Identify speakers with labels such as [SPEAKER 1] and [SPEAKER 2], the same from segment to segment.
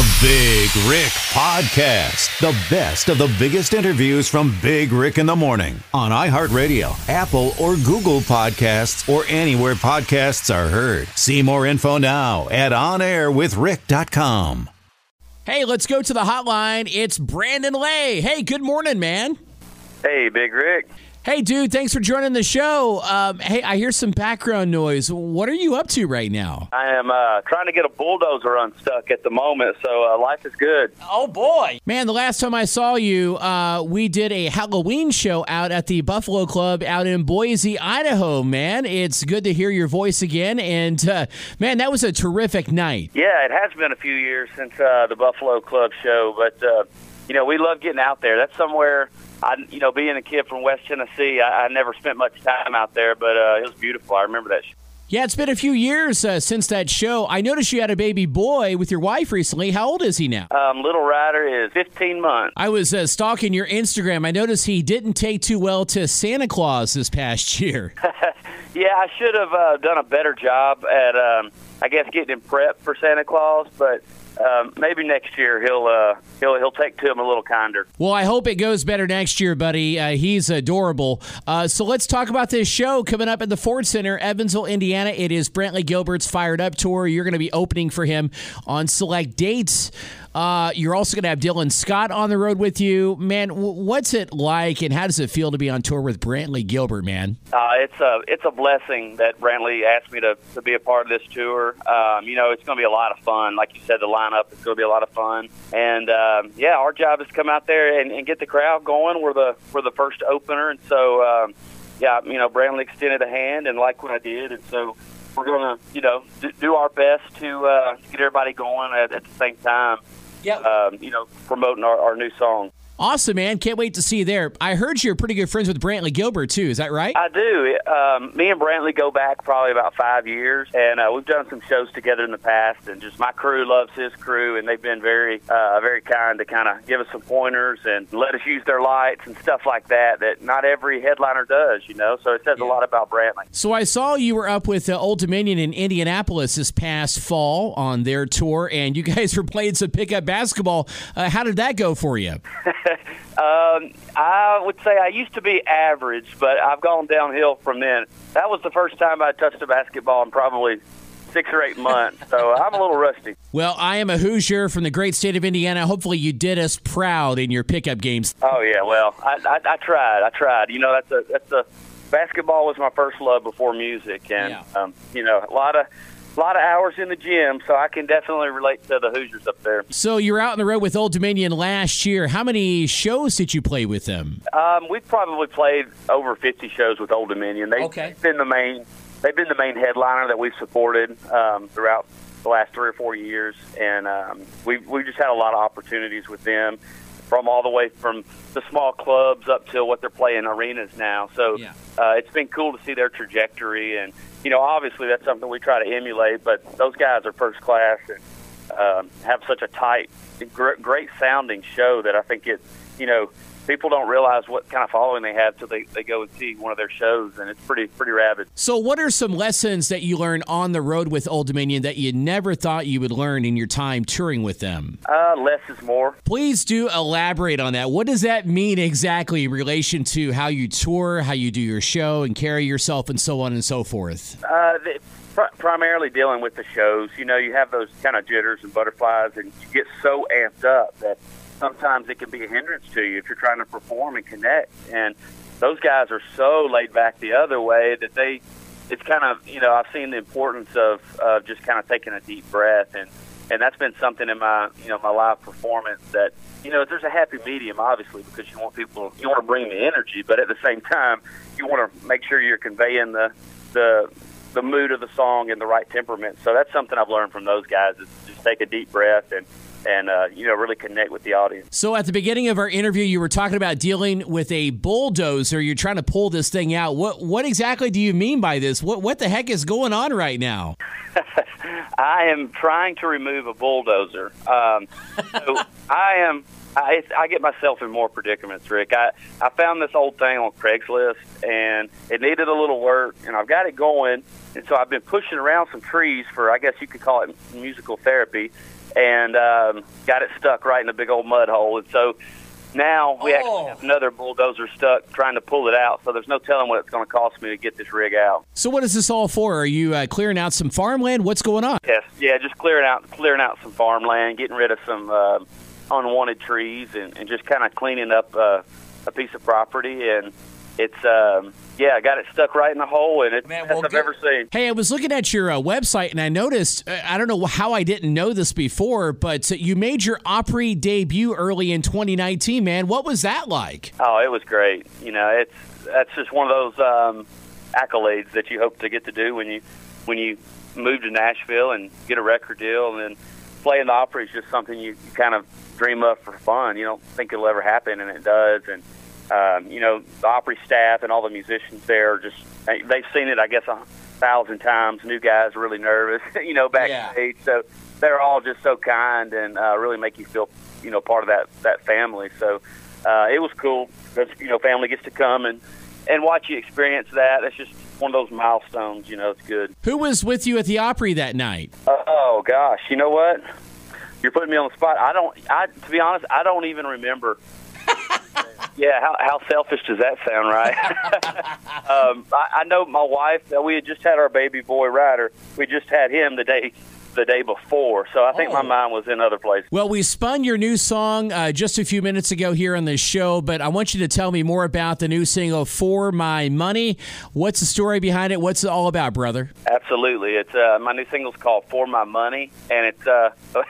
[SPEAKER 1] The Big Rick Podcast. The best of the biggest interviews from Big Rick in the Morning on iHeartRadio, Apple, or Google Podcasts, or anywhere podcasts are heard. See more info now at onairwithrick.com.
[SPEAKER 2] Hey, let's go to the hotline. It's Brandon Lay. Hey, good morning, man.
[SPEAKER 3] Hey, Big Rick.
[SPEAKER 2] Hey, dude, thanks for joining the show. Um, hey, I hear some background noise. What are you up to right now?
[SPEAKER 3] I am uh, trying to get a bulldozer unstuck at the moment, so uh, life is good.
[SPEAKER 2] Oh, boy. Man, the last time I saw you, uh, we did a Halloween show out at the Buffalo Club out in Boise, Idaho, man. It's good to hear your voice again. And, uh, man, that was a terrific night.
[SPEAKER 3] Yeah, it has been a few years since uh, the Buffalo Club show, but, uh, you know, we love getting out there. That's somewhere I, you know, being a kid from West Tennessee, I, I never spent much time out there, but uh, it was beautiful. I remember that.
[SPEAKER 2] Yeah, it's been a few years uh, since that show. I noticed you had a baby boy with your wife recently. How old is he now?
[SPEAKER 3] Um, little Ryder is 15 months.
[SPEAKER 2] I was uh, stalking your Instagram. I noticed he didn't take too well to Santa Claus this past year.
[SPEAKER 3] yeah, I should have uh, done a better job at, um, I guess, getting him prepped for Santa Claus, but um, maybe next year he'll uh, he'll he'll take to him a little kinder.
[SPEAKER 2] Well, I hope it goes better next year, buddy. Uh, he's adorable. Uh, so let's talk about this show coming up at the Ford Center, Evansville, Indiana. It is Brantley Gilbert's Fire'd Up tour. You're going to be opening for him on select dates. Uh, you're also going to have Dylan Scott on the road with you. Man, w- what's it like and how does it feel to be on tour with Brantley Gilbert, man?
[SPEAKER 3] Uh, it's a it's a blessing that Brantley asked me to, to be a part of this tour. Um, you know, it's going to be a lot of fun. Like you said, the lineup is going to be a lot of fun. And um, yeah, our job is to come out there and, and get the crowd going. We're the we're the first opener, and so um, yeah, you know, Brantley extended a hand and like what I did, and so we're going to you know do our best to uh, get everybody going at, at the same time
[SPEAKER 2] yeah.
[SPEAKER 3] Um, you know, promoting our, our new song.
[SPEAKER 2] Awesome, man. Can't wait to see you there. I heard you're pretty good friends with Brantley Gilbert, too. Is that right?
[SPEAKER 3] I do. Um, me and Brantley go back probably about five years, and uh, we've done some shows together in the past. And just my crew loves his crew, and they've been very, uh, very kind to kind of give us some pointers and let us use their lights and stuff like that that not every headliner does, you know. So it says yeah. a lot about Brantley.
[SPEAKER 2] So I saw you were up with uh, Old Dominion in Indianapolis this past fall on their tour, and you guys were playing some pickup basketball. Uh, how did that go for you?
[SPEAKER 3] Um, I would say I used to be average, but I've gone downhill from then. That was the first time I touched a basketball in probably six or eight months, so I'm a little rusty.
[SPEAKER 2] Well, I am a Hoosier from the great state of Indiana. Hopefully, you did us proud in your pickup games.
[SPEAKER 3] Oh yeah, well, I, I, I tried. I tried. You know, that's a that's a basketball was my first love before music, and yeah. um, you know, a lot of a lot of hours in the gym, so I can definitely relate to the Hoosiers up there.
[SPEAKER 2] So you were out on the road with Old Dominion last year. How many shows did you play with them?
[SPEAKER 3] Um, we've probably played over 50 shows with Old Dominion. They've
[SPEAKER 2] okay.
[SPEAKER 3] been the main. They've been the main headliner that we've supported um, throughout the last three or four years, and um, we've we've just had a lot of opportunities with them from all the way from the small clubs up to what they're playing arenas now. So
[SPEAKER 2] yeah.
[SPEAKER 3] uh, it's been cool to see their trajectory and you know, obviously that's something we try to emulate, but those guys are first class and um, have such a tight, great sounding show that I think it, you know, people don't realize what kind of following they have till they, they go and see one of their shows, and it's pretty pretty rabid.
[SPEAKER 2] So, what are some lessons that you learned on the road with Old Dominion that you never thought you would learn in your time touring with them?
[SPEAKER 3] Uh, less is more.
[SPEAKER 2] Please do elaborate on that. What does that mean exactly in relation to how you tour, how you do your show, and carry yourself, and so on and so forth?
[SPEAKER 3] Uh, the, pr- primarily dealing with the shows. You know, you have those kind of jitters and butterflies, and you get so amped up that sometimes it can be a hindrance to you if you're trying to perform and connect. And those guys are so laid back the other way that they, it's kind of, you know, I've seen the importance of uh, just kind of taking a deep breath. And, and that's been something in my, you know, my live performance that, you know, there's a happy medium, obviously, because you want people, you want to bring the energy, but at the same time, you want to make sure you're conveying the, the, the mood of the song and the right temperament. So that's something I've learned from those guys is just take a deep breath and and uh, you know really connect with the audience.
[SPEAKER 2] So at the beginning of our interview, you were talking about dealing with a bulldozer. You're trying to pull this thing out. What what exactly do you mean by this? What what the heck is going on right now?
[SPEAKER 3] I am trying to remove a bulldozer. Um, so I am. I, I get myself in more predicaments, Rick. I, I found this old thing on Craigslist, and it needed a little work, and I've got it going, and so I've been pushing around some trees for, I guess you could call it musical therapy, and um, got it stuck right in a big old mud hole. And so now we actually
[SPEAKER 2] Oh.
[SPEAKER 3] have another bulldozer stuck trying to pull it out. So there's no telling what it's going to cost me to get this rig out.
[SPEAKER 2] So what is this all for? Are you uh, clearing out some farmland? What's going on?
[SPEAKER 3] Yes, yeah, just clearing out clearing out some farmland, getting rid of some uh, unwanted trees, and, and just kind of cleaning up uh, a piece of property. And it's um, yeah, I got it stuck right in the hole, and it's
[SPEAKER 2] Man, well,
[SPEAKER 3] I've
[SPEAKER 2] good-
[SPEAKER 3] ever seen.
[SPEAKER 2] Hey, I was looking at your uh, website and I noticed, uh, I don't know how I didn't know this before, but you made your Opry debut early in 2019, man. What was that like?
[SPEAKER 3] Oh, it was great. You know, it's that's just one of those um, accolades that you hope to get to do when you when you move to Nashville and get a record deal, and then playing the Opry is just something you, you kind of dream of for fun. You don't think it'll ever happen, and it does. And um, you know, the Opry staff and all the musicians there are just they've seen it, I guess, a thousand times. New guys are really nervous, you know, backstage. So they're all just so kind and uh, really make you feel, you know, part of that that family. So uh, it was cool because you know, family gets to come and and watch you experience that. It's just one of those milestones. You know, it's good.
[SPEAKER 2] Who was with you at the Opry that night?
[SPEAKER 3] Oh gosh, you know what? You're putting me on the spot. I don't. I to be honest, I don't even remember. yeah, how how selfish does that sound, right? um, I, I know my wife. uh, We had just had our baby boy Ryder. We just had him the day the day before, so I think my mind was in other places.
[SPEAKER 2] Well, we spun your new song uh, just a few minutes ago here on this show, but I want you to tell me more about the new single, For My Money. What's the story behind it? What's it all about, brother?
[SPEAKER 3] Absolutely, it's uh, my new single's called "For My Money," and it's uh,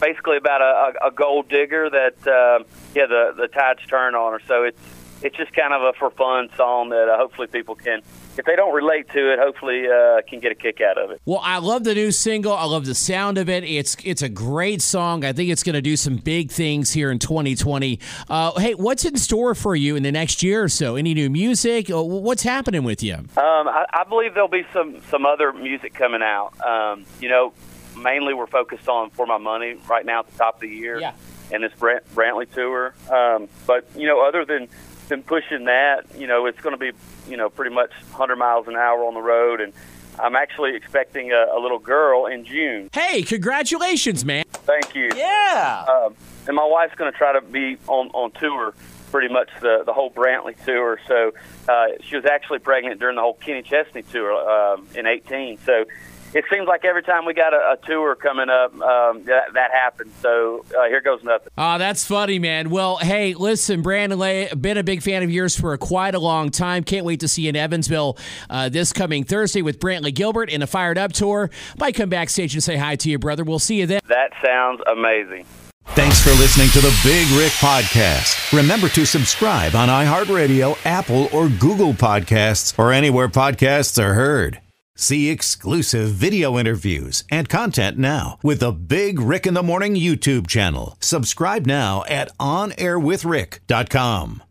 [SPEAKER 3] basically about a, a, a gold digger that uh, yeah the the tides turn on her. So it's it's just kind of a for fun song that uh, hopefully people can, if they don't relate to it, hopefully uh, can get a kick out of it.
[SPEAKER 2] Well, I love the new single. I love the sound of it. It's it's a great song. I think it's going to do some big things here in 2020. Uh, hey, what's in store for you in the next year or so? Any new music? Uh, What's happening with you?
[SPEAKER 3] Um, I, I believe there'll be some some other music coming out. Um, you know, mainly we're focused on for my money right now at the top of the year,
[SPEAKER 2] Yeah.
[SPEAKER 3] and this Brant, Brantley tour. Um, but you know, other than than pushing that, you know, it's going to be you know pretty much 100 miles an hour on the road, and I'm actually expecting a, a little girl in June.
[SPEAKER 2] Hey, congratulations, man.
[SPEAKER 3] Thank you.
[SPEAKER 2] Yeah.
[SPEAKER 3] Um, and my wife's going to try to be on on tour pretty much the the whole Brantley tour. So uh, she was actually pregnant during the whole Kenny Chesney tour um, in '18. So it seems like every time we got a, a tour coming up, um, that, that happens. So uh, here goes nothing.
[SPEAKER 2] Oh, that's funny, man. Well, hey, listen, Brandon Lay, been a big fan of yours for quite a long time. Can't wait to see you in Evansville uh, this coming Thursday with Brantley Gilbert in a Fire'd Up tour. Might come backstage and say hi to you, brother. We'll see you then.
[SPEAKER 3] That sounds amazing.
[SPEAKER 1] Thanks for listening to the Big Rick Podcast. Remember to subscribe on iHeartRadio, Apple, or Google Podcasts, or anywhere podcasts are heard. See exclusive video interviews and content now with the Big Rick in the Morning YouTube channel. Subscribe now at OnAirWithRick.com.